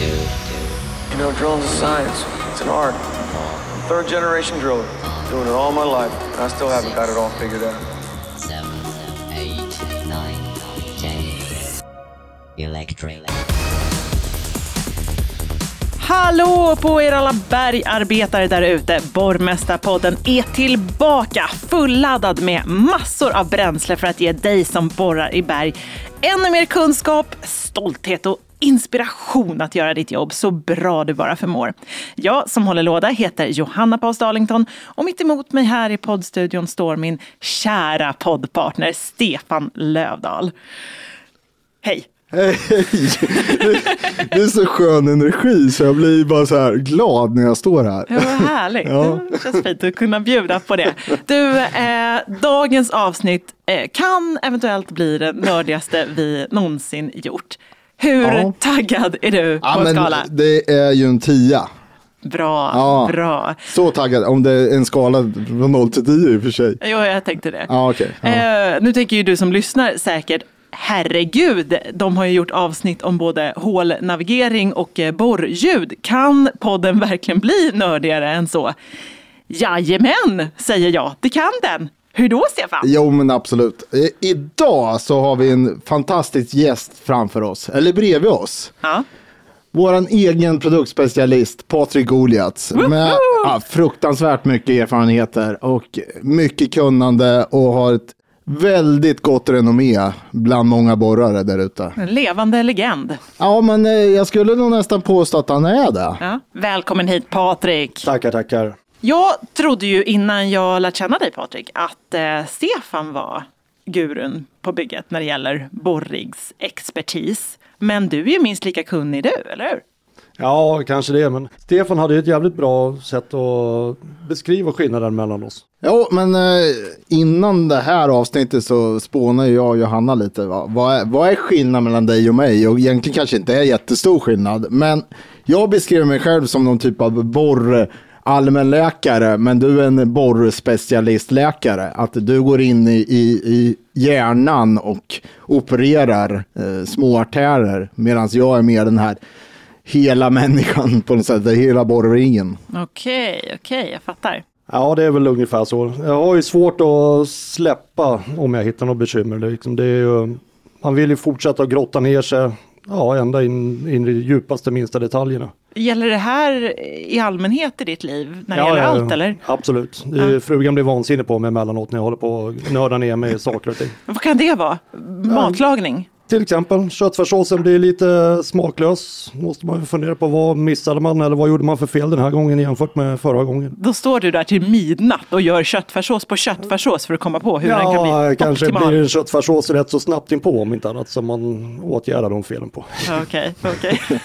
You know, drilling's a science. It's an art. I'm third generation driller. Doing it all my life. And I still haven't got it all figured out. seven, eight, nine, ten. Electric. Hallå på er alla bergarbetare där ute! Borrmästarpodden är tillbaka fulladdad med massor av bränsle för att ge dig som borrar i berg ännu mer kunskap, stolthet och inspiration att göra ditt jobb så bra du bara förmår. Jag som håller låda heter Johanna Paus Darlington och mitt emot mig här i poddstudion står min kära poddpartner Stefan Lövdahl. Hej! Hej! Det är så skön energi så jag blir bara så här glad när jag står här. Ja, vad härligt. Ja. Det känns fint att kunna bjuda på det. Du, eh, dagens avsnitt eh, kan eventuellt bli det nördigaste vi någonsin gjort. Hur Ja. taggad är du på Ja, en men skala? det är ju en tia. Bra, Ja. bra. Så taggad, om det är en skala från 0 till 10 i och för sig. Jo, jag tänkte det. Ja. Ja. Eh, nu tänker ju du som lyssnar säkert, herregud, de har ju gjort avsnitt om både hålnavigering och eh, borrljud. Kan podden verkligen bli nördigare än så? Jajamän, säger jag. Det kan den. Hur då, Stefan? Jo, men absolut. I- Idag så har vi en fantastisk gäst framför oss, eller bredvid oss. Ja. Våran egen produktspecialist Patrik Goliaths med ja, fruktansvärt mycket erfarenheter och mycket kunnande och har ett väldigt gott renommé bland många borrare där ute. En levande legend. Ja, men eh, jag skulle nog nästan påstå att han är det. Ja. Välkommen hit Patrik. Tackar, tackar. Jag trodde ju innan jag lärt känna dig Patrik att eh, Stefan var gurun på bygget när det gäller borrigsexpertis. Men du är ju minst lika kunnig du, eller hur? Ja, kanske det, men Stefan hade ju ett jävligt bra sätt att beskriva skillnaden mellan oss. Jo, men eh, innan det här avsnittet så spånar ju jag och Johanna lite. Va? Vad, är, vad är skillnaden mellan dig och mig? Och egentligen kanske inte är jättestor skillnad. Men jag beskriver mig själv som någon typ av borr allmänläkare, men du är en borrspecialistläkare. Att du går in i, i, i hjärnan och opererar eh, små artärer, medan jag är mer den här hela människan på något sätt, hela borrringen. Okej, okej, jag fattar. Ja, det är väl ungefär så. Jag har ju svårt att släppa om jag hittar något bekymmer. Liksom, det är ju, man vill ju fortsätta att grotta ner sig, ja, ända in, in i de djupaste minsta detaljerna. Gäller det här i allmänhet i ditt liv när det gäller allt eller? Absolut. Det är, Frugan blir vansinnig på mig emellanåt när jag håller på att nörda ner mig i saker och ting. Vad kan det vara? Matlagning? Till exempel köttfärssåsen blir lite smaklös. Måste man fundera på vad missade man eller vad gjorde man för fel den här gången jämfört med förra gången. Då står du där till midnatt och gör köttfärssås på köttfärssås för att komma på hur den kan Ja, bli kanske optimal. blir en köttfärssås rätt så snabbt inpå om inte annat som man åtgärdar de felen på. Okej, okej.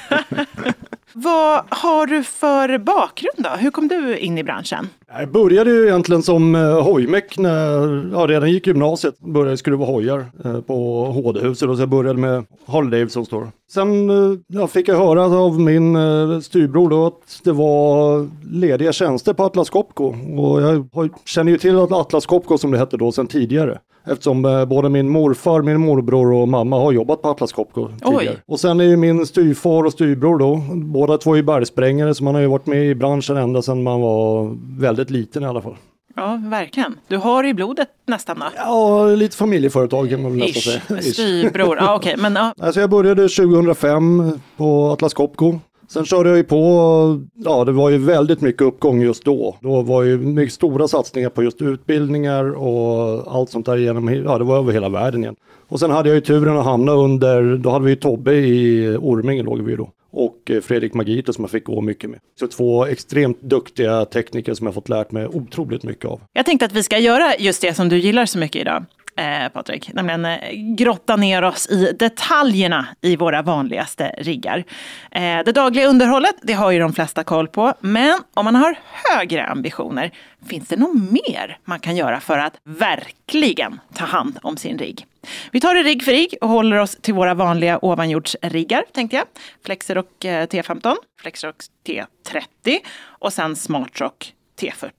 Vad har du för bakgrund då? Hur kom du in i branschen? Jag började ju egentligen som eh, hojmek när jag redan gick gymnasiet. Började skruva hojar eh, på HD-huset och så jag började med Harley Davidson Store. Sen eh, ja, fick jag höra av min styrbror då att det var lediga tjänster på Atlas Copco. Och jag känner ju till att Atlas Copco som det hette då sedan tidigare. Eftersom både min morfar, min morbror och mamma har jobbat på Atlas Copco tidigare. Och sen är ju min styvfar och styrbror då, båda två är bergsprängare så man har ju varit med i branschen ända sedan man var väldigt liten i alla fall. Ja, verkligen. Du har i blodet nästan då? Ja, lite familjeföretag kan man väl nästan säga. Ish. styrbror. Ja, okej, men ja. Alltså jag började 2005 på Atlas Copco. Sen körde jag ju på, ja det var ju väldigt mycket uppgång just då. Då var ju mycket stora satsningar på just utbildningar och allt sånt där genom, ja det var över hela världen igen. Och sen hade jag ju turen att hamna under, då hade vi ju Tobbe i Orminge låg vi ju då. Och eh, Fredrik Magito som jag fick gå mycket med. Så två extremt duktiga tekniker som jag fått lärt mig otroligt mycket av. Jag tänkte att vi ska göra just det som du gillar så mycket idag. Eh, Patrik, nämligen eh, grotta ner oss i detaljerna i våra vanligaste riggar. Eh, det dagliga underhållet, det har ju de flesta koll på, men om man har högre ambitioner, finns det något mer man kan göra för att verkligen ta hand om sin rigg? Vi tar det rigg för rigg och håller oss till våra vanliga ovanjordsriggar, tänkte jag. Flexer och eh, T15, Flexer och T30 och sen Smartrock T40.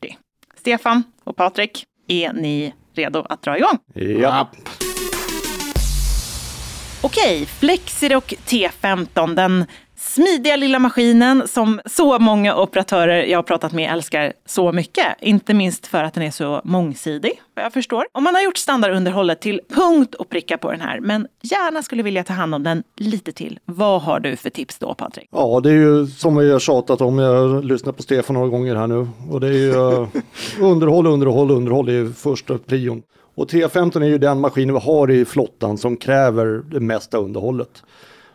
Stefan och Patrik, är ni redo att dra igång? Ja. Okej, Flexirock T15, den smidiga lilla maskinen som så många operatörer jag har pratat med älskar så mycket. Inte minst för att den är så mångsidig, vad jag förstår. Om man har gjort standardunderhållet till punkt och pricka på den här, men gärna skulle vilja ta hand om den lite till. Vad har du för tips då, Patrik? Ja, det är ju som vi har tjatat om. Jag har lyssnat på Stefan några gånger här nu. Och det är ju uh, underhåll, underhåll, underhåll. Är första prion. Och T15 är ju den maskin vi har i flottan som kräver det mesta underhållet.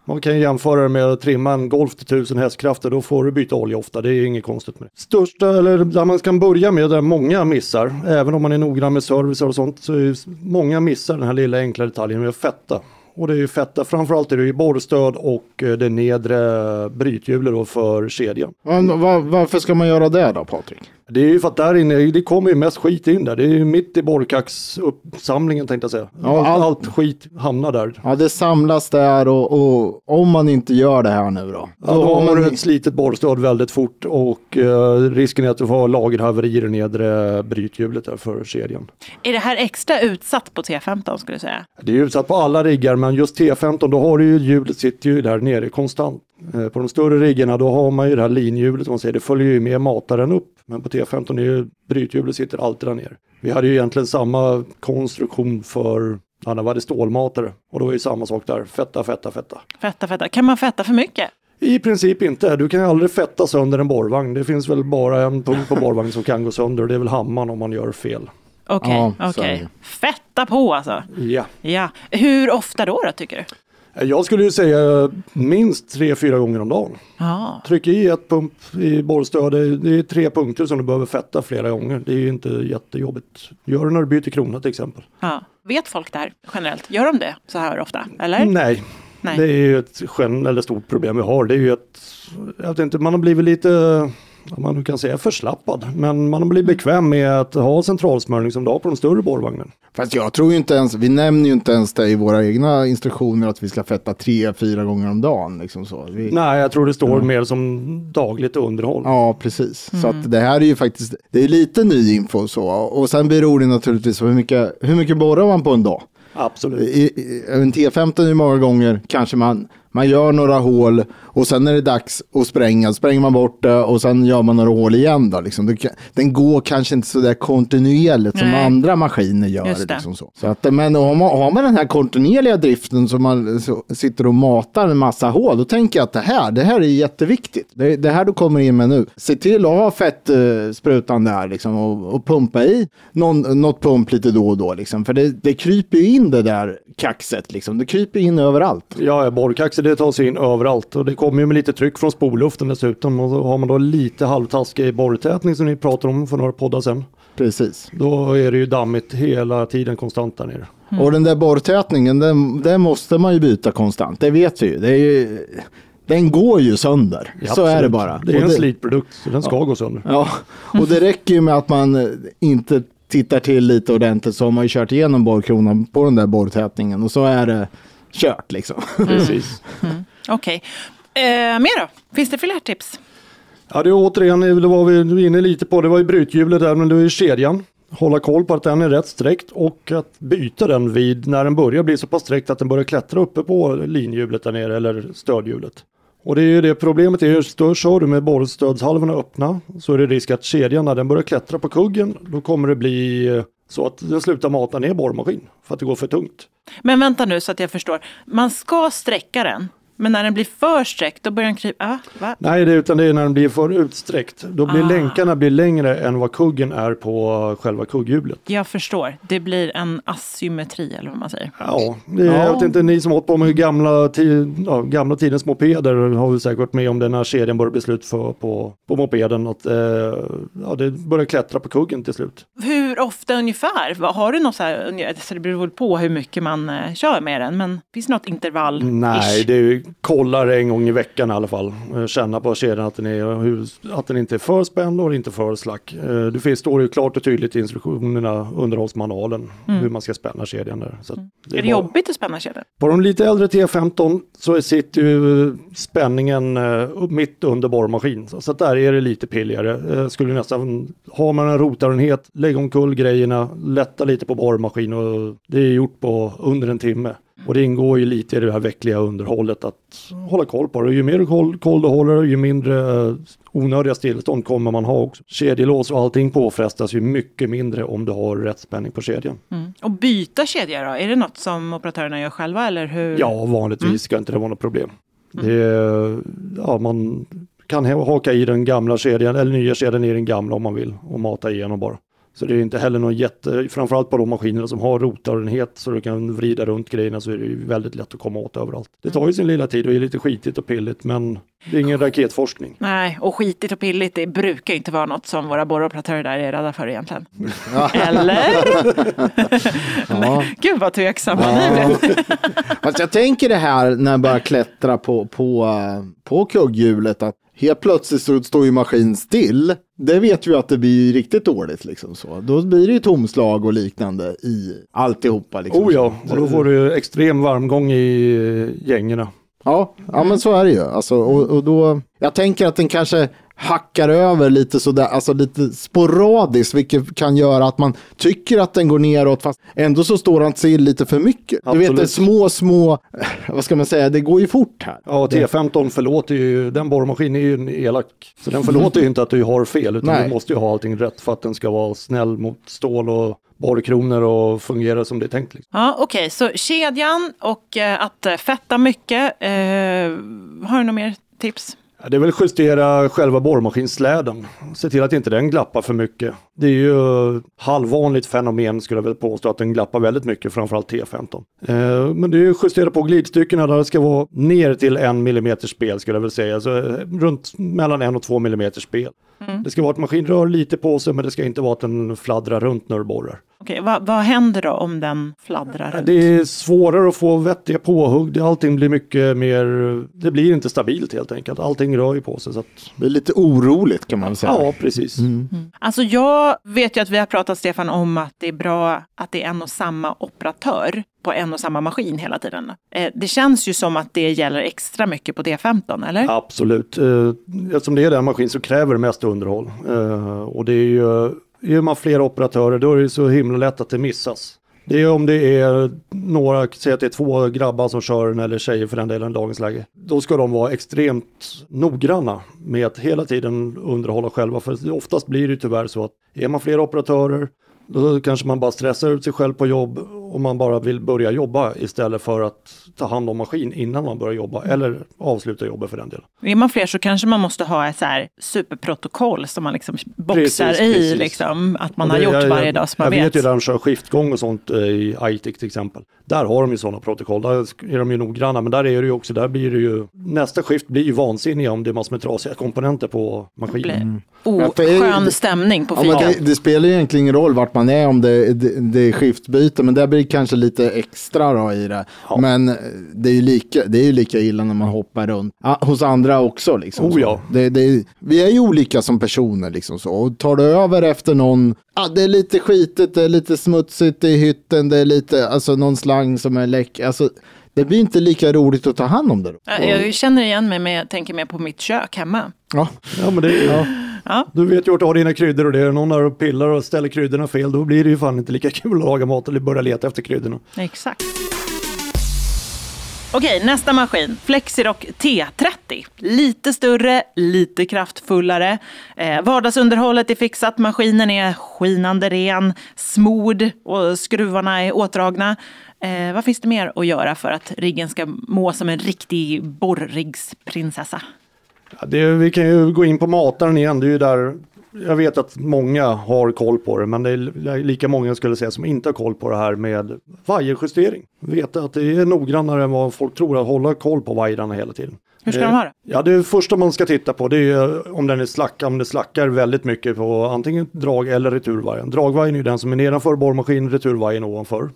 Man kan jämföra det med att trimma en Golf till 1000 hästkrafter, då får du byta olja ofta, det är inget konstigt med det. Största, eller där man kan börja med, där många missar, även om man är noggrann med service och sånt, så är många missar den här lilla enkla detaljen med att fetta. Och det är ju fetta, framförallt är det ju borrstöd och eh, det nedre brythjulet då för kedjan. Men, var, varför ska man göra det då Patrik? Det är ju för att där inne, det kommer ju mest skit in där. Det är ju mitt i borrkaxuppsamlingen tänkte jag säga. Ja, allt, allt- skit hamnar där. Ja, det samlas där och, och om man inte gör det här nu då? Ja, då har man du ett slitet borrstöd väldigt fort och eh, risken är att du får lagerhaveri i det nedre brythjulet där för kedjan. Är det här extra utsatt på T15 skulle du säga? Det är utsatt på alla riggar men just T15 då har du ju hjulet sitter ju där nere konstant. Eh, På de större riggarna då har man ju det här linhjulet man säger, det följer ju med mataren upp. Men på T15 är ju brythjulet sitter alltid där nere. Vi hade ju egentligen samma konstruktion för, ja det var det stålmatare. Och då är ju samma sak där, fetta, fetta, fetta. Fetta, fetta. Kan man fetta för mycket? I princip inte, du kan ju aldrig fetta sönder en borrvagn. Det finns väl bara en punkt på borrvagn som kan gå sönder och det är väl hammaren om man gör fel. Okej, Ja, är okej. det. Fetta på alltså. Ja. Ja. Hur ofta då, då tycker du? Jag skulle ju säga minst tre, fyra gånger om dagen. Ja. Tryck i ett pump i borrstöd. Det är- tre punkter som du behöver fetta flera gånger. Det är ju inte jättejobbigt. Gör det när du byter krona till exempel. ja. Vet folk det här generellt? Gör de det så här ofta? Eller? Nej, Nej. det är ju ett eller stort problem vi har. Det är ju ett, jag vet inte, man har blivit lite, man nu kan säga förslappad. Men man har blivit bekväm med att ha centralsmörjning som du har på de större borrvagnen. Fast jag tror ju inte ens, vi nämner ju inte ens det i våra egna instruktioner att vi ska fetta tre, fyra gånger om dagen. Liksom så. Vi, Nej, jag tror det står mer som dagligt underhåll. Ja, precis. Så att det här är ju faktiskt, det är lite ny info så. Och sen beror det naturligtvis på hur mycket, hur mycket borrar man på en dag. Absolut. I, i, en T15 är ju många gånger kanske man, man gör några hål och sen är det dags att spränga. Spränger man bort det och sen gör man några hål igen. Då, liksom. Den går kanske inte så där kontinuerligt som Nej. andra maskiner gör. Liksom så. Så att, men har man, har man den här kontinuerliga driften som man så, sitter och matar en massa hål, då tänker jag att det här, det här är jätteviktigt. Det, det här du kommer in med nu. Se till att ha fett uh, sprutan där liksom, och, och pumpa i någon, något pump lite då och då. Liksom. För det, det kryper ju in det där kaxet. Liksom. Det kryper in överallt. Ja, ja, borrkaxer det tar sig in överallt och det kommer ju med lite tryck från spolluften dessutom. Och så har man då lite halvtaskig borrtätning som ni pratade om för några poddar sedan. Precis. Då är det ju dammigt hela tiden konstant där nere. Och den där borrtätningen, den, den måste man ju byta konstant. Det vet vi ju. Det är ju den går ju sönder. Ja, så är det bara. Det är Och en slitprodukt så den ska gå sönder. Ja, och det räcker ju med att man inte tittar till lite ordentligt så har man ju kört igenom borrkronan på den där borrtätningen och så är det kört liksom. Precis. Okej. Eh, mer då? Finns det fler tips? Ja, det är återigen, det var vi inne lite på, det var ju brythjulet där, men det är ju kedjan. Hålla koll på att den är rätt sträckt och att byta den vid när den börjar bli så pass sträckt att den börjar klättra uppe på linhjulet där nere eller stödhjulet. Och det är ju det problemet är kör du med borrstödshalvorna öppna så är det risk att kedjan när den börjar klättra på kuggen då kommer det bli eh, så att den slutar mata ner borrmaskin för att det går för tungt. Men vänta nu så att jag förstår. Man ska sträcka den, men när den blir för sträckt då börjar den krypa. Ah? Nej, det, utan det är när den blir för utsträckt. Då blir Ah. länkarna blir längre än vad kuggen är på själva kugghjulet. Jag förstår. Det blir en asymmetri eller vad man säger. Ja, det, jag vet inte, ni som har hållit på med gamla, ja, gamla tidens mopeder har väl säkert varit med om det när kedjan börjar bli slut för, på, på mopeden. Att eh, ja, det börjar klättra på kuggen till slut. Hur ofta ungefär? Har du något så här, det beror väl på hur mycket man eh, kör med den, men finns det något intervall? Nej, det är ju, kollar en gång i veckan i alla fall. Eh, Känna på kedjan att den, är, hur, att den inte är för spänd och inte för slack. Eh, Det finns, står ju klart och tydligt i instruktionerna, underhållsmanualen, hur man ska spänna kedjan där. Så Mm. Är det bara- jobbigt att spänna kedjan? På de lite äldre T15 så sitter ju spänningen eh, mitt under borrmaskin. Så, där är det lite pilligare. Skulle nästan, har man en rotarenhet, lägga omkull grejerna, lätta lite på borrmaskin och det är gjort på under en timme. Och det ingår ju lite i det här veckliga underhållet att hålla koll på det. Ju mer koll, koll du håller, ju mindre eh, onödiga stillestånd kommer man ha också. Kedjelås och allting påfrestas ju mycket mindre om du har rätt spänning på kedjan. Mm. Och byta kedja då? Är det något som operatörerna gör själva eller hur? Ja, vanligtvis ska inte det vara något problem. Det är, ja, man kan ha- haka i den gamla kedjan eller nya kedjan i den gamla om man vill och mata igenom bara. Så det är inte heller någon jätte, framförallt på de maskinerna som har rotarenhet så du kan vrida runt grejerna så är det väldigt lätt att komma åt överallt. Det tar ju sin lilla tid och är lite skitigt och pilligt men det är ingen raketforskning. Nej, och skitigt och pilligt det brukar inte vara något som våra borroperatörer där är rädda för egentligen. Eller? Ja. Gud vad tveksamma ni blev. Fast jag tänker det här när jag börjar klättra på, på, på kugghjulet att helt plötsligt så står ju maskin still. Det vet vi att det blir ju riktigt dåligt liksom så. Då blir det ju tomslag och liknande i alltihopa. Liksom. Oh ja, och då får du extrem varmgång i eh, gängorna. Ja, ja men så är det ju. Alltså, och, och då, jag tänker att den kanske hackar över lite sådär, alltså lite sporadiskt, vilket kan göra att man tycker att den går neråt, fast ändå så står han till lite för mycket. Du vet, Absolut. det är små, små, vad ska man säga, det går ju fort här. Ja, T15 förlåter ju, den borrmaskinen är ju en elak. Så den förlåter ju inte att du har fel, utan Nej. du måste ju ha allting rätt för att den ska vara snäll mot stål och borrkronor och fungera som det är tänkt. Liksom. Ja, Okej, så kedjan och eh, att eh, fetta mycket. Eh, har du några mer tips? Det är väl justera själva borrmaskinsläden. Se till att inte den glappar för mycket. Det är ju halvvanligt fenomen skulle jag väl påstå att den glappar väldigt mycket, framförallt T15. Eh, men det är ju justera på glidstyckena där det ska vara ner till en millimeter spel skulle jag väl säga. Så eh, runt mellan en och två millimeter spel. Det ska vara att maskin rör lite på sig men det ska inte vara att den fladdrar runt när du borrar. Okej, vad, vad händer då om den fladdrar runt? Det är svårare att få vettiga påhugg. Det- Allting blir mycket mer, det blir inte stabilt helt enkelt. Allting rör ju på sig. Så att, Det är lite oroligt kan man säga. ja, precis. Alltså jag vet ju att vi har pratat Stefan om att det är bra att det är en och samma operatör på en och samma maskin hela tiden. Eh, det känns ju som att det gäller extra mycket på D15, eller? Absolut. Eh, eftersom det är den maskin så kräver det mest underhåll. Eh, och det är ju, är man flera operatörer då är det så himla lätt att det missas. Det är om det är några, säg att det är två grabbar som kör den eller tjejer för den delen i dagens läge. Då ska de vara extremt noggranna med att hela tiden underhålla själva. För oftast blir det ju tyvärr så att är man flera operatörer då kanske man bara stressar ut sig själv på jobb och man bara vill börja jobba istället för att ta hand om maskin innan man börjar jobba eller avsluta jobbet för den delen. Är man fler så kanske man måste ha ett så här superprotokoll som man liksom boxar Precis, i, precis. liksom, att man Och har det- gjort jag, varje dag så man jag vet. vet ju där de kör skiftgång och sånt eh, i ITIC till exempel. Där har de ju sådana protokoll, där är de ju noggranna. Men där är det ju också, där blir det ju, nästa skift blir ju vansinniga om det är massor med trasiga komponenter på maskinen. Ja, det är- oskön stämning på Ja, men fikat. det, det spelar ju egentligen ingen roll vart man är om det, det, det är skiftbyte, men det blir kanske lite extra då i det. Men eh, det är ju lika, det är ju lika illa när man hoppar runt ja, hos andra också. Liksom, Oh, så. ja. det, det, vi är ju olika som personer liksom så. Och tar du över efter någon, ja, det är lite skitigt, det är lite smutsigt i hytten, det är lite, alltså någon slang som är läck, alltså det blir inte lika roligt att ta hand om det. Då. Ja, Jag känner igen mig, med, jag tänker mer på mitt kök hemma. Ja. Ja men det är ju, Ja. du vet ju vart du har dina kryddor och det är någon och pillar och ställer kryddorna fel, då blir det ju fan inte lika kul att laga mat eller börja leta efter kryddorna. Exakt. Okej, nästa maskin. Flexirock T30. Lite större, lite kraftfullare. Eh, vardagsunderhållet är fixat, maskinen är skinande ren, smord och skruvarna är åtdragna. Eh, vad finns det mer att göra för att riggen ska må som en riktig borriggsprinsessa? Ja, det, vi kan ju gå in på mataren igen, det är ju där jag vet att många har koll på det, men det är lika många skulle säga som inte har koll på det här med vajerjustering. Veta att det är noggrannare än vad folk tror att hålla koll på vajrarna hela tiden. Hur ska de ha det? Ja, det första man ska titta på det är om den är slack, om det slackar väldigt mycket på antingen drag eller returvajern. Dragvajern är ju den som är nedanför borrmaskin, returvajern ovanför.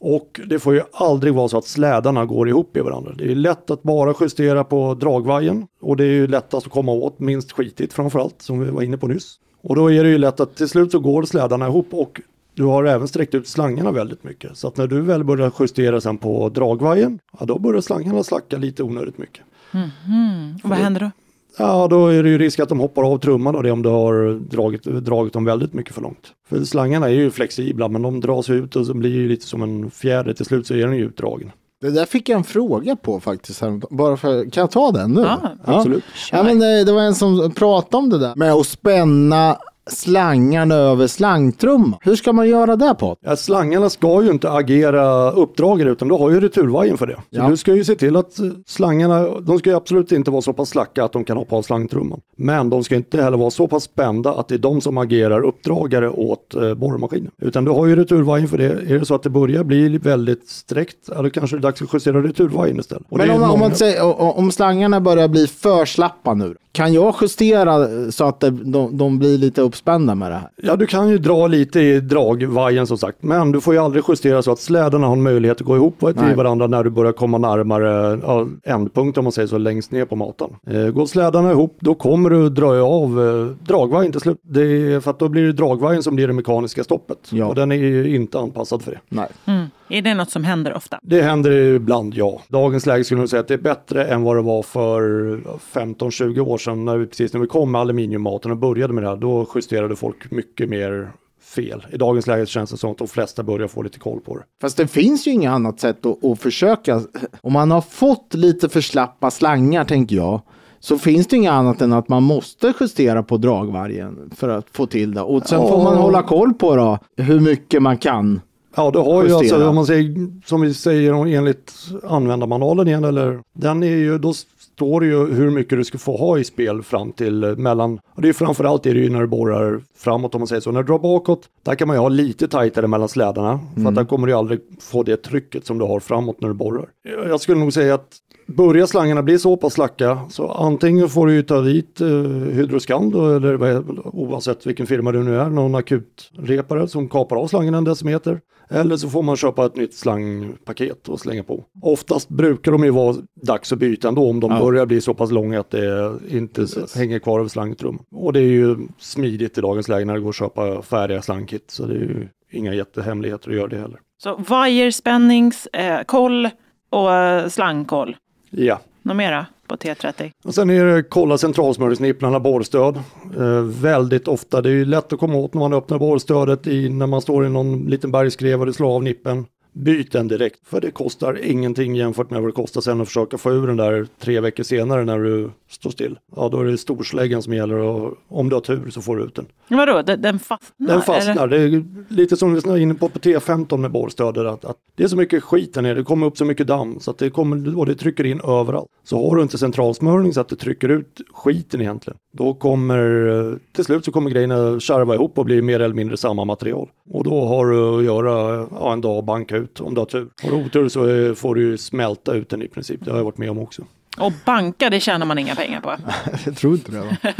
Och det får ju aldrig vara så att slädarna går ihop i varandra. Det är lätt att bara justera på dragvajern och det är ju lättast att komma åt, minst skitigt framförallt, som vi var inne på nyss. Och då är det ju lätt att till slut så går slädarna ihop och du har även sträckt ut slangarna väldigt mycket. Så att när du väl börjar justera sen på dragvajern, ja då börjar slangarna slacka lite onödigt mycket. Och vad händer då? Ja, då är det ju risk att de hoppar av trumman och det om du har dragit, dragit dem väldigt mycket för långt. För slangarna är ju flexibla men de dras ut och så blir ju lite som en fjäder. Till slut så är den ju utdragen. Det där fick jag en fråga på faktiskt. Bara för, kan jag ta den nu? Ja, absolut. Ja, men det, det var en som pratade om det där med att spänna slangarna över slangtrumman. Hur ska man göra det på? Ja, slangarna ska ju inte agera uppdragare utan du har ju returvajern för det. Så Ja. du ska ju se till att eh, slangarna, de ska ju absolut inte vara så pass slacka att de kan hoppa av slangtrumman. Men de ska inte heller vara så pass spända att det är de som agerar uppdragare åt eh, borrmaskinen. Utan du har ju returvajern för det. Är det så att det börjar bli väldigt sträckt, ja, då kanske det är dags att justera returvajern istället. Och Men om, om, man säger, om slangarna börjar bli för slappa nu, kan jag justera så att det, de, de blir lite uppspända med det här? Ja, du kan ju dra lite i dragvajern som sagt, men du får ju aldrig justera så att slädarna har en möjlighet att gå ihop till varandra när du börjar komma närmare ja, ändpunkt om man säger så, längst ner på matan. Eh, går slädarna ihop, då kommer du dra av eh, dragvajern till slut. Det är för att då blir det dragvajern som blir det mekaniska stoppet. Ja. Och den är ju inte anpassad för det. Nej. Mm. Är det något som händer ofta? Det händer ibland, ja. Dagens läge skulle jag säga att det är bättre än vad det var för 15-20 år sedan, när vi, precis när vi kom med aluminiummaten och började med det här. Då justerade folk mycket mer fel. I dagens läge känns det som att de flesta börjar få lite koll på det. Fast det finns ju inget annat sätt att, att försöka. Om man har fått lite för slappa slangar, tänker jag, så finns det inget annat än att man måste justera på dragvargen för att få till det. Och sen får man Ja. hålla koll på då, hur mycket man kan. Ja, det har ju alltså, om man säger, som vi säger enligt användarmanualen igen, eller den är ju, då står det ju hur mycket du ska få ha i spel fram till eh, mellan, och det är framförallt är det ju när du borrar framåt om man säger så. När du drar bakåt, där kan man ju ha lite tajtare mellan slädarna, för att där kommer du aldrig få det trycket som du har framåt när du borrar. Jag skulle nog säga att Börjar slangarna bli så pass slacka så antingen får du ju ta dit eh, Hydroskand då, eller oavsett vilken firma du nu är, någon akutrepare som kapar av slangen en decimeter. Eller så får man köpa ett nytt slangpaket och slänga på. Oftast brukar de ju vara dags att byta ändå om de börjar bli så pass långa att det inte hänger kvar över slangtrum. Och det är ju smidigt i dagens läge när det går att köpa färdiga slangkit så det är ju inga jättehemligheter att göra det heller. Så vajerspänningskoll eh, koll och eh, slangkoll. Ja. Något mera på T30? Och sen är det kolla centralsmörjsnipplarna, borrstöd. Eh, väldigt ofta, det är ju lätt att komma åt när man öppnar borrstödet i, när man står i någon liten bergskreva och det slår av nippen. Byt den direkt, för det kostar ingenting jämfört med vad det kostar sen att försöka få ur den där tre veckor senare när du står still. Ja, då är det storsläggan som gäller och om du har tur så får du ut den. Vadå, den, den fastnar? Den fastnar. eller? Det är lite som vi var inne på på T15 med borrstödet. Att, att det är så mycket skit där nere, det kommer upp så mycket damm så att det, kommer, och det trycker in överallt. Så har du inte centralsmörjning så att det trycker ut skiten egentligen. Då kommer, eh, till slut så kommer grejerna kärva ihop och bli mer eller mindre samma material. Och då har du att göra ja, en dag och banka ut om du har tur. Har du otur så eh, får du ju smälta ut den i princip. Det har jag varit med om också. Och banka, det tjänar man inga pengar på. Jag tror inte det. Va?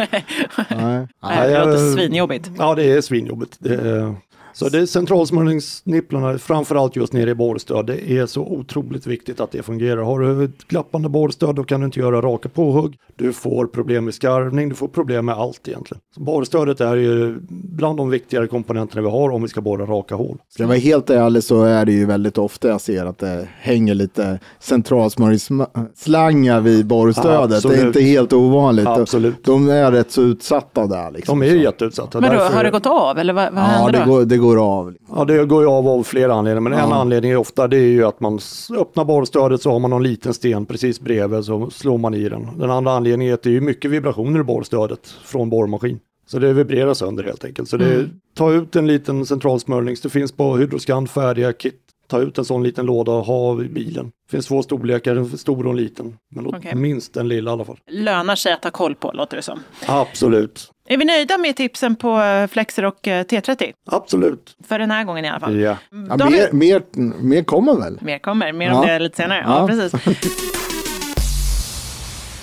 Nej. Nej, det låter svinjobbigt. Ja, det är svinjobbigt. Det är, så det är centralsmörjningsnipplarna, framförallt just nere i borrstöd, det är så otroligt viktigt att det fungerar. Har du ett glappande borrstöd då kan du inte göra raka påhugg. Du får problem med skarvning, du får problem med allt egentligen. Så borrstödet är ju bland de viktigare komponenterna vi har om vi ska borra raka hål. Ska jag vara helt ärlig så är det ju väldigt ofta jag ser att det hänger lite centralsmörjslangar vid borrstödet. Det är inte helt ovanligt. Absolut. De är rätt så utsatta där. Liksom. De är ju jätteutsatta. Men då, därför- har det gått av eller vad, vad Ja, händer det då? går, det går av. Ja, det går ju av av flera anledningar, men en anledning är ofta det är ju att man öppnar borrstödet så har man någon liten sten precis bredvid så slår man i den. Den andra anledningen är att det är mycket vibrationer i borrstödet från borrmaskin. Så det vibrerar sönder helt enkelt. Så det, ta ut en liten centralsmörjning, det finns på Hydroscand färdiga kit. Ta ut en sån liten låda och ha i bilen. Det finns två storlekar, en stor och en liten. Men Okej. minst den lilla i alla fall. Lönar sig att ha koll på, låter det som. Absolut. Är vi nöjda med tipsen på eh, Flexer och eh, T30? Absolut. För den här gången i alla fall. Ja. Ja, Då har vi- mer, mer, mer kommer väl? Mer kommer, mer om Ja. det lite senare. Ja, Ja. precis.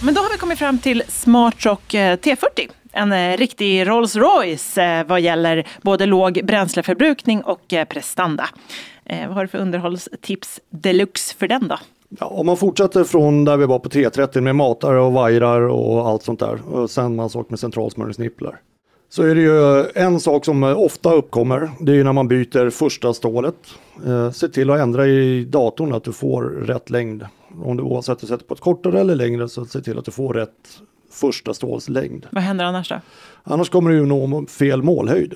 Men då har vi kommit fram till Smartrock eh, T40. En riktig Rolls Royce vad gäller både låg bränsleförbrukning och prestanda. Vad har du för underhållstips deluxe för den då? Ja, om man fortsätter från där vi var på T30 med matare och vajrar och allt sånt där och sen man sak med centralsmörjningsnipplar. Så är det ju en sak som ofta uppkommer, det är ju när man byter första stålet. Eh, se till att ändra i datorn att du får rätt längd. Om du oavsett du sätter på ett kortare eller längre så se till att du får rätt första stålslängd. Vad händer annars då? Annars kommer du ju nå fel målhöjd.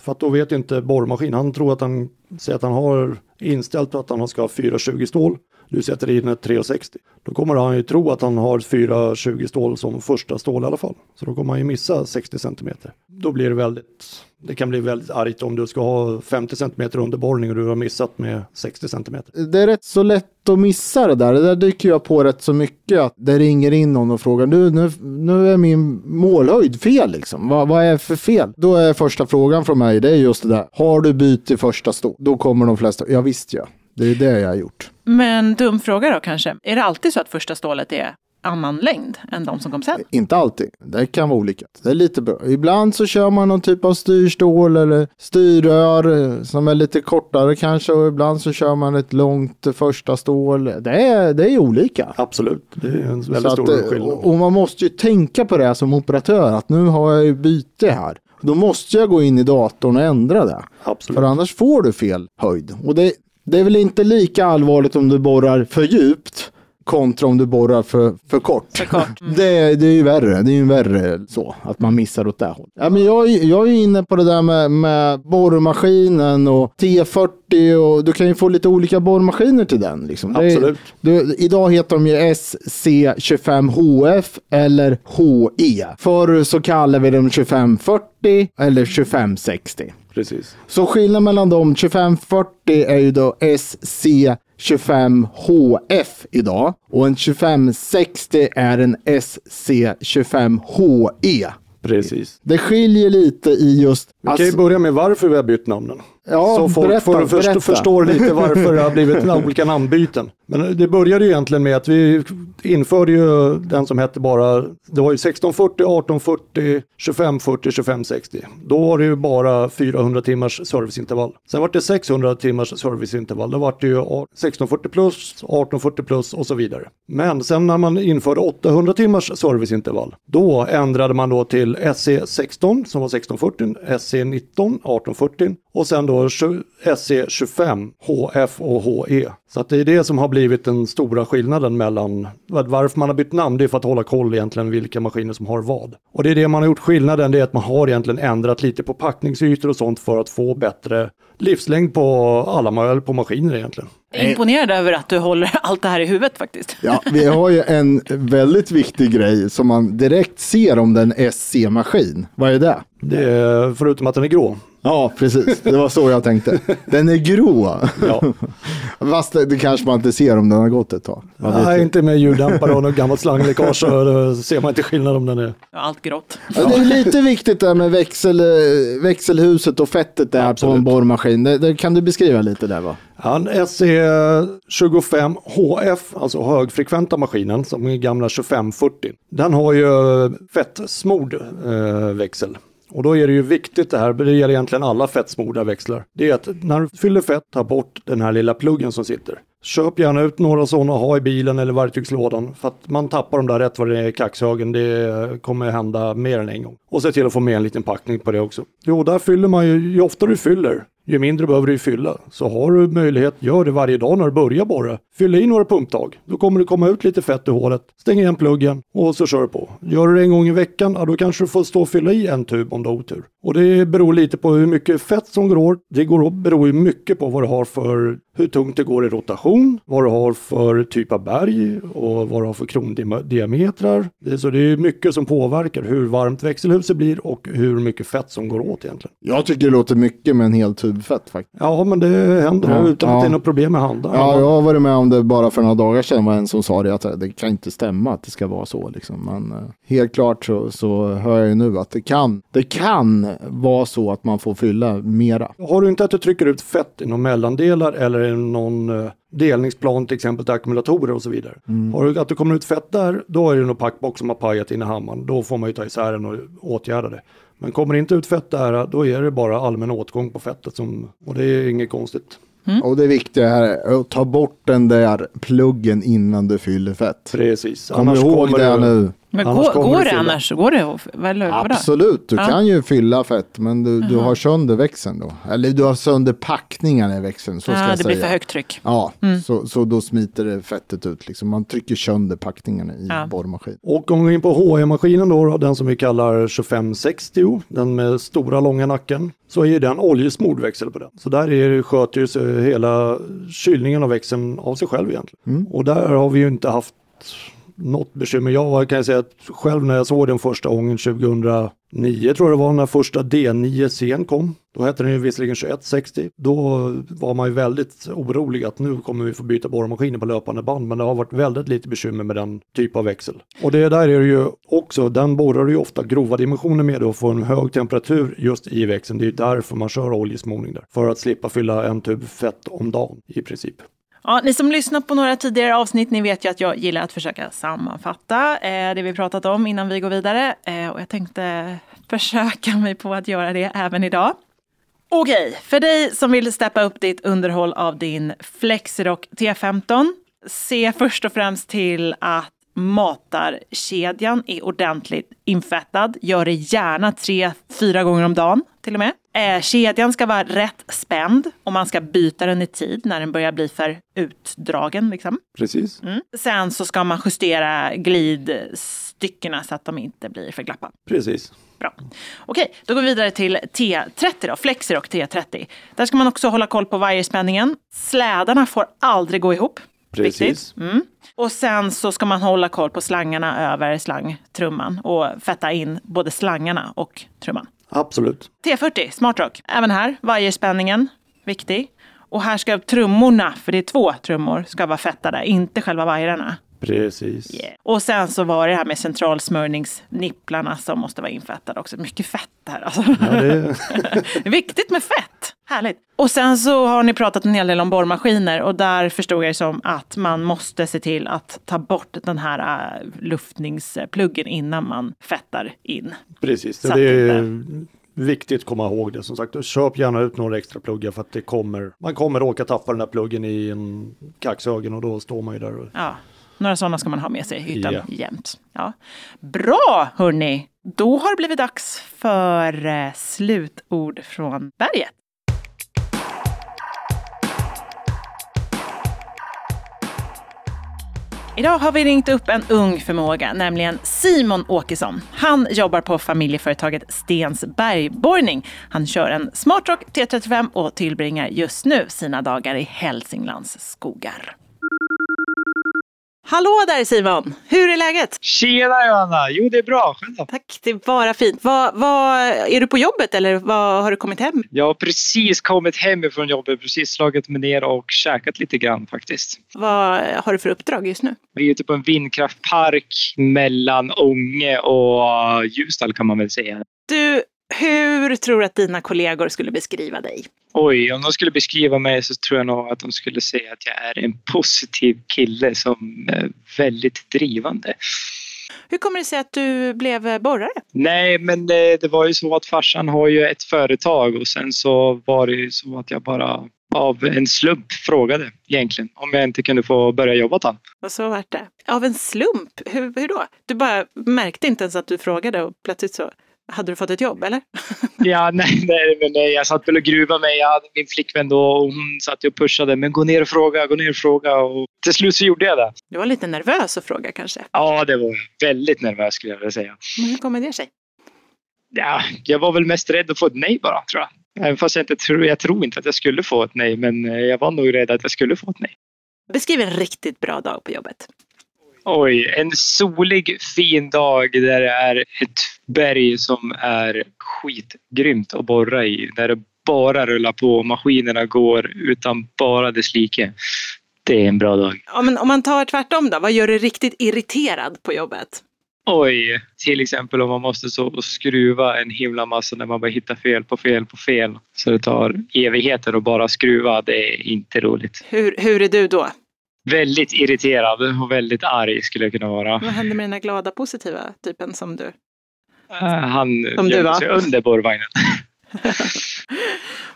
För att då vet inte borrmaskin, han tror att han säger att han har inställt att han ska ha 420 stål du sätter in ett 360. Då kommer han ju tro att han har 420 stål som första stål i alla fall. Så då kommer han ju missa 60 centimeter. Då blir det väldigt, det kan bli väldigt argt om du ska ha 50 centimeter underborrning och du har missat med 60 centimeter. Det är rätt så lätt att missa det där. Det där dyker jag på rätt så mycket. Att det ringer in någon och frågar nu, nu, nu är min målhöjd fel liksom. Vad, vad är för fel? Då är första frågan från mig, det är just det där. Har du bytt i första stå? Då kommer de flesta, ja visst ja. Det är det jag har gjort. Men dum fråga då kanske. Är det alltid så att första stålet är annan längd än de som kom sen? Inte alltid. Det kan vara olika. Det är lite bra. Ibland så kör man någon typ av styrstål eller styrrör eh, som är lite kortare kanske och ibland så kör man ett långt första stål. Det är, det är olika. Absolut, det är en Så väldigt att, stor eh, skillnad. och man måste ju tänka på det som operatör att nu har jag ju byte här. Då måste jag gå in i datorn och ändra det. Absolut. För annars får du fel höjd. Och det, det är väl inte lika allvarligt om du borrar för djupt kontra om du borrar för, för kort. För kort. Mm. Det, det är ju värre. Det är ju värre så, att man missar åt det hållet. Ja, men jag, är- jag är inne på det där med, med borrmaskinen och T40 och du kan ju få lite olika borrmaskiner till den. Liksom. Det Absolut. du, idag heter de ju SC25HF eller HE. Förr så kallade vi dem 2540 eller 2560. Precis. Så skillnaden mellan de 2540 är ju då SC25HF idag och en 2560 är en SC25HE. Precis. Det skiljer lite i just... Vi kan ju börja med varför vi har bytt namnen. Ja, så folk berätta, får först, berätta. förstår lite varför det har blivit olika namnbyten. Men det började ju egentligen med att vi införde ju den som hette bara, det var ju 1640, 1840, 2540, 2560. Då var det ju bara 400 timmars serviceintervall. Sen var det 600 timmars serviceintervall. Då var det ju 1640 plus, 1840 plus och så vidare. Men sen när man införde 800 timmars serviceintervall, då ändrade man då till SC16 som var 1640, SC19 1840 och sen då SC25 HF och HE. Så att det är det som har blivit den stora skillnaden mellan var- varför man har bytt namn. Det är för att hålla koll egentligen vilka maskiner som har vad. Och det är det man har gjort skillnaden. Det är att man har egentligen ändrat lite på packningsytor och sånt för att få bättre livslängd på alla eller på maskiner egentligen. Jag är imponerad över att du håller allt det här i huvudet faktiskt. Ja, vi har ju en väldigt viktig grej som man direkt ser om den SC-maskin. Vad är det? Det är, förutom att den är grå. Ja, precis. Det var så jag tänkte. Den är grå. Ja. Fast det, det kanske man inte ser om den har gått ett tag. Nej, inte med ljuddämpare och något gammalt slangläckage så ser man inte skillnad om den är. Allt grått. Ja, det är lite viktigt där med växel, växelhuset och fettet där på Absolut. en borrmaskin. Det, det kan du beskriva lite där va? Ja, En SC25 HF, alltså högfrekventa maskinen, som är gamla 2540. Den har ju fettsmord eh, växel. Och då är det ju viktigt det här, det gäller egentligen alla fettsmorda växlar. Det är att när du fyller fett, ta bort den här lilla pluggen som sitter. Köp gärna ut några sådana, ha i bilen eller verktygslådan. För att man tappar dem där rätt vad det är i kaxhögen. Det kommer hända mer än en gång. Och se till att få med en liten packning på det också. Jo, där fyller man ju, ju oftare du fyller, ju mindre behöver du ju fylla. Så har du möjlighet, gör det varje dag när du börjar borra. Fyll i några pumptag. Då kommer det komma ut lite fett i hålet. Stäng igen pluggen och så kör du på. Gör du det en gång i veckan, ja, då kanske du får stå och fylla i en tub om du har otur. Och det beror lite på hur mycket fett som går åt. Det går, beror ju mycket på vad du har för, hur tungt det går i rotation, vad du har för typ av berg och vad du har för krondiametrar. Det, så det är mycket som påverkar hur varmt växelhuset blir och hur mycket fett som går åt egentligen. Jag tycker det låter mycket med en hel tub fett faktiskt. Ja, men det händer Ja, utan att ja. det är något problem med handen. Ja, jag har varit med om det bara för några dagar sedan. var en som sa det att det kan inte stämma att det ska vara så. Liksom. Men eh, helt klart så, så hör jag ju nu att det kan, det kan vara så att man får fylla mera. Har du inte att du trycker ut fett i någon mellandelar eller i någon eh, delningsplan till exempel till ackumulatorer och så vidare. Har du att det kommer ut fett där, då är det nog packbox som har pajat in i hammaren. Då får man ju ta isär den och åtgärda det. Men kommer inte ut fett där, då är det bara allmän åtgång på fettet som, och det är inget konstigt. Och det viktiga här är att ta bort den där pluggen innan du fyller fett. Precis. Kom Annars ihåg kommer det du- nu. Men Annars går, går det fylla. annars? Går det? att- Eller? Absolut, du Ja. kan ju fylla fett men du, du har sönder växeln då. Eller du har sönder packningarna i växeln, så ska Ja, jag det säga. blir för högt tryck. Ja, så, så då smiter det fettet ut. Liksom. Man trycker sönder packningarna i Ja. borrmaskin. Och om vi går in på HE-maskinen då, den som vi kallar 2560, den med stora långa nacken, så är ju den oljesmord växel på den. Så där är, sköter ju hela kylningen av växeln av sig själv egentligen. Och där har vi ju inte haft något bekymmer. Jag var- kan jag säga att själv när jag såg den första gången 2009 tror jag det var när första D9 sen kom. Då hette den ju visserligen 2160. Då var man ju väldigt orolig att nu kommer vi få byta borrmaskiner på löpande band. Men det har varit väldigt lite bekymmer med den typ av växel. Och det där är det ju också, den borrar ju ofta grova dimensioner med och får en hög temperatur just i växeln. Det är ju därför man kör oljesmolning där. För att slippa fylla en tub fett om dagen i princip. Ja, ni som lyssnat på några tidigare avsnitt, ni vet ju att jag gillar att försöka sammanfatta eh, det vi pratat om innan vi går vidare. Eh, och jag tänkte försöka mig på att göra det även idag. Okej, för dig som vill steppa upp ditt underhåll av din Flexirock T15, se först och främst till att matarkedjan är ordentligt infettad. Gör det gärna tre, fyra gånger om dagen till och med. Eh, kedjan ska vara rätt spänd och man ska byta den i tid när den börjar bli för utdragen. Liksom. Precis. Mm. Sen så ska man justera glidstyckena så att de inte blir för glappa. Precis. Bra. Okej, då går vi vidare till T30 då, Flexirock T30. Där ska man också hålla koll på vajerspänningen. Slädarna får aldrig gå ihop. Precis. Viktigt. Mm. Och sen så ska man hålla koll på slangarna över slangtrumman och fetta in både slangarna och trumman. Absolut. T40, smartrock. Även här, vajerspänningen, viktig. Och här ska trummorna, för det är två trummor, ska vara fettade, inte själva vajrarna. Precis. Yeah. Och sen så var det här med centralsmörjningsnipplarna som måste vara infettade också. Mycket fett här alltså. Ja, det, är viktigt med fett. Härligt. Och sen så har ni pratat en hel del om borrmaskiner och där förstod jag det som att man måste se till att ta bort den här äh, luftningspluggen innan man fettar in. Precis, Så det är viktigt att komma ihåg det som sagt. Köp gärna ut några extra pluggar för att det kommer, man kommer råka tappa den där pluggen i en kaxögen och då står man ju där. och- Ja, några sådana ska man ha med sig i hytten Ja. jämt. Ja. Bra hörni! Då har det blivit dags för eh, slutord från berget. Idag har vi ringt upp en ung förmåga, nämligen Simon Åkesson. Han jobbar på familjeföretaget Stens bergborrning. Han kör en Smartrock T35 och tillbringar just nu sina dagar i Hälsinglands skogar. Hallå där Simon! Hur är läget? Tjena Johanna! Jo, det är bra. Själv? Tack, det är bara fint. Vad, vad, är du på jobbet eller vad, har du kommit hem? Jag har precis kommit hem ifrån jobbet, precis slagit mig ner och käkat lite grann faktiskt. Vad har du för uppdrag just nu? Vi är ute på en vindkraftpark mellan Ånge och Ljusdal kan man väl säga. Du, hur tror du att dina kollegor skulle beskriva dig? Oj, om de skulle beskriva mig så tror jag nog att de skulle säga att jag är en positiv kille som är väldigt drivande. Hur kommer det sig att du blev borrare? Nej, men det, det var ju så att farsan har ju ett företag och sen så var det ju så att jag bara av en slump frågade egentligen om jag inte kunde få börja jobba åt. Och så vart det. Av en slump? Hur, hur då? Du bara märkte inte ens att du frågade och plötsligt så hade du fått ett jobb, eller? Ja, nej, nej, men nej, jag satt väl och gruvade mig. Jag hade min flickvän då och hon satt och pushade. Men gå ner och fråga, gå ner och fråga. Och till slut så gjorde jag det. Du var lite nervös att fråga kanske. Ja, det var. Väldigt nervös skulle jag vilja säga. Men hur kommer det sig? Ja, jag var väl mest rädd att få ett nej bara, tror jag. Även fast jag inte tror, jag tror inte att jag skulle få ett nej, men eh, jag var nog rädd att jag skulle få ett nej. Beskriv en riktigt bra dag på jobbet. Oj, en solig fin dag där det är ett berg som är skitgrymt att borra i. Där det bara rullar på, maskinerna går utan bara dess like. Det är en bra dag. Ja, men om man tar tvärtom då, vad gör dig riktigt irriterad på jobbet? Oj, till exempel om man måste så och skruva en himla massa när man bara hittar fel på fel på fel. Så det tar evigheter att bara skruva. Det är inte roligt. Hur, hur är du då? Väldigt irriterad och väldigt arg skulle jag kunna vara. Vad händer med den här glada, positiva typen som du? Eh, Han Som du, gömde va? sig under borrvagnen.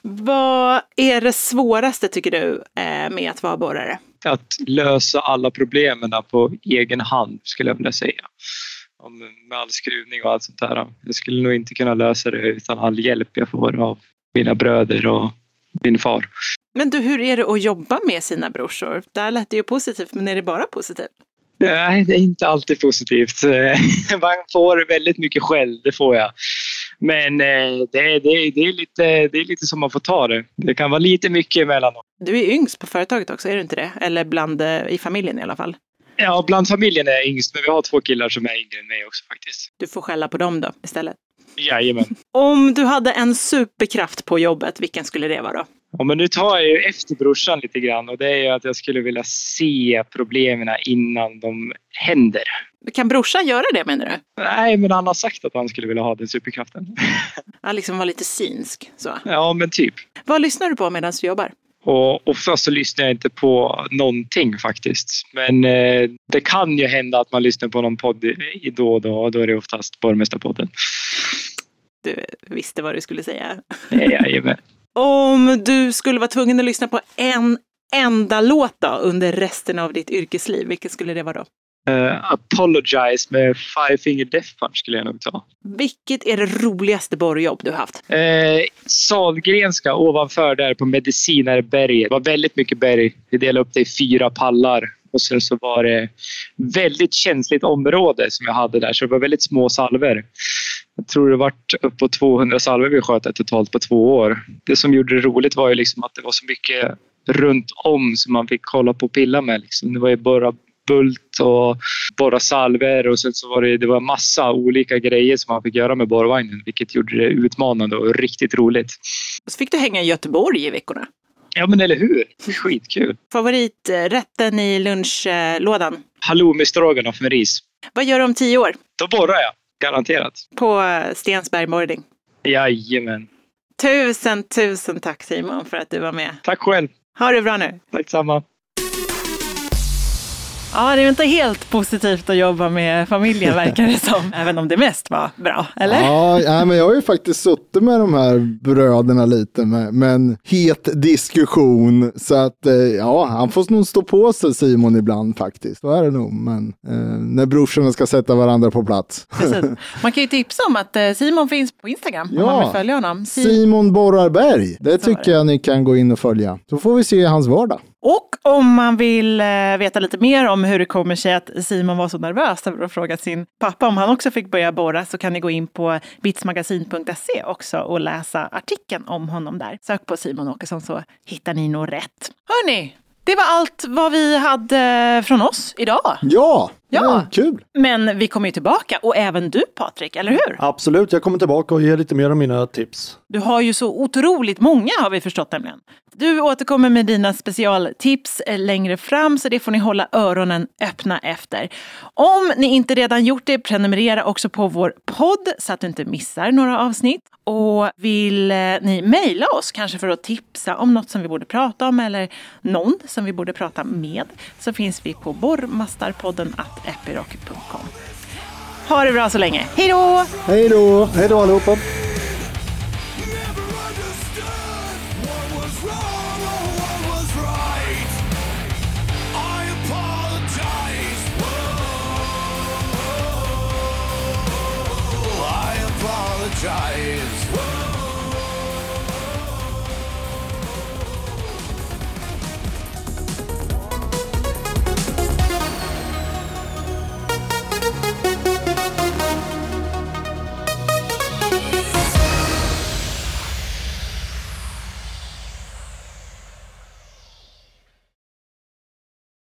Vad är det svåraste tycker du eh, med att vara borrare? Att lösa alla problemen på egen hand skulle jag vilja säga. om, med all skruvning och allt sånt där. Jag skulle nog inte kunna lösa det utan all hjälp jag får av mina bröder och min far. Men du, hur är det att jobba med sina brorsor? Där lät det ju positivt, men är det bara positivt? Nej, det är inte alltid positivt. Man får väldigt mycket skäll, det får jag. Men eh, det, det, det, är lite, det är lite som man får ta det. Det kan vara lite mycket emellanåt. Du är yngst på företaget också, är du inte det? Eller bland, eh, i familjen i alla fall. Ja, bland familjen är jag yngst, men vi har två killar som är yngre än mig också faktiskt. Du får skälla på dem då istället. Jajamän. Om du hade en superkraft på jobbet, vilken skulle det vara? Ja, men nu tar jag ju efter brorsan lite grann och det är ju att jag skulle vilja se problemen innan de händer. Kan brorsan göra det menar du? Nej, men han har sagt att han skulle vilja ha den superkraften. Han liksom var lite synsk. Så. Ja, men typ. Vad lyssnar du på medan du jobbar? Och oftast så lyssnar jag inte på någonting faktiskt. Men eh, det kan ju hända att man lyssnar på någon podd i då och då och då är det oftast Borgmästarpodden. Du visste vad du skulle säga. Jajamän. Om du skulle vara tvungen att lyssna på en enda låt då, under resten av ditt yrkesliv, vilken skulle det vara då? Uh, apologize med Five Finger Death Punch skulle jag nog ta. Vilket är det roligaste borrjobb du haft? Uh, Sahlgrenska ovanför där på Medicinarberget. Det var väldigt mycket berg. Vi delade upp det i fyra pallar. Och sen så var det väldigt känsligt område som jag hade där. Så det var väldigt små salver. Jag tror det var uppåt 200 salver vi sköt totalt på två år. Det som gjorde det roligt var ju liksom att det var så mycket runt om som man fick kolla på och pilla med. Liksom. Det var ju bara bult och borra salver och sen så var det, det var massa olika grejer som man fick göra med borrvagnen vilket gjorde det utmanande och riktigt roligt. Så fick du hänga i Göteborg i veckorna. Ja men eller hur! Skitkul! Favoriträtten i lunchlådan? Halloumi stroganoff med ris. Vad gör du om tio år? Då borrar jag, garanterat. På Stensberg Morning. Jajamän. Tusen, tusen tack Simon för att du var med. Tack själv. Ha det bra nu. Tack samma. Ja, det är inte helt positivt att jobba med familjen verkar det som. Även om det mest var bra, eller? Ja, ja, men jag har ju faktiskt suttit med de här bröderna lite med, med en het diskussion. Så att eh, ja, han får nog stå på sig Simon ibland faktiskt. Så är det nog. Men eh, när brorsorna ska sätta varandra på plats. Precis. Man kan ju tipsa om att eh, Simon finns på Instagram om man vill följa honom. Si Simon Borrarberg. Det tycker jag ni kan gå in och följa. Så får vi se hans vardag. Och om man vill eh, veta lite mer om hur det kommer sig att Simon var så nervös över att fråga sin pappa om han också fick börja borra så kan ni gå in på bitsmagasin.se också och läsa artikeln om honom där. Sök på Simon Åkesson så hittar ni nog rätt. Hörni, det var allt vad vi hade från oss idag. Ja, Ja. ja. kul. Men vi kommer ju tillbaka och även du Patrik, eller hur? Absolut, jag kommer tillbaka och ger lite mer av mina tips. Du har ju så otroligt många har vi förstått nämligen. Du återkommer med dina specialtips eh, längre fram så det får ni hålla öronen öppna efter. Om ni inte redan gjort det, prenumerera också på vår podd så att du inte missar några avsnitt. Och vill eh, ni mejla oss kanske för att tipsa om något som vi borde prata om eller någon som vi borde prata med så finns vi på borrmastarpodden epiroc.com. Ha det bra så länge. Hej då! Hej då. Hej då allihopa!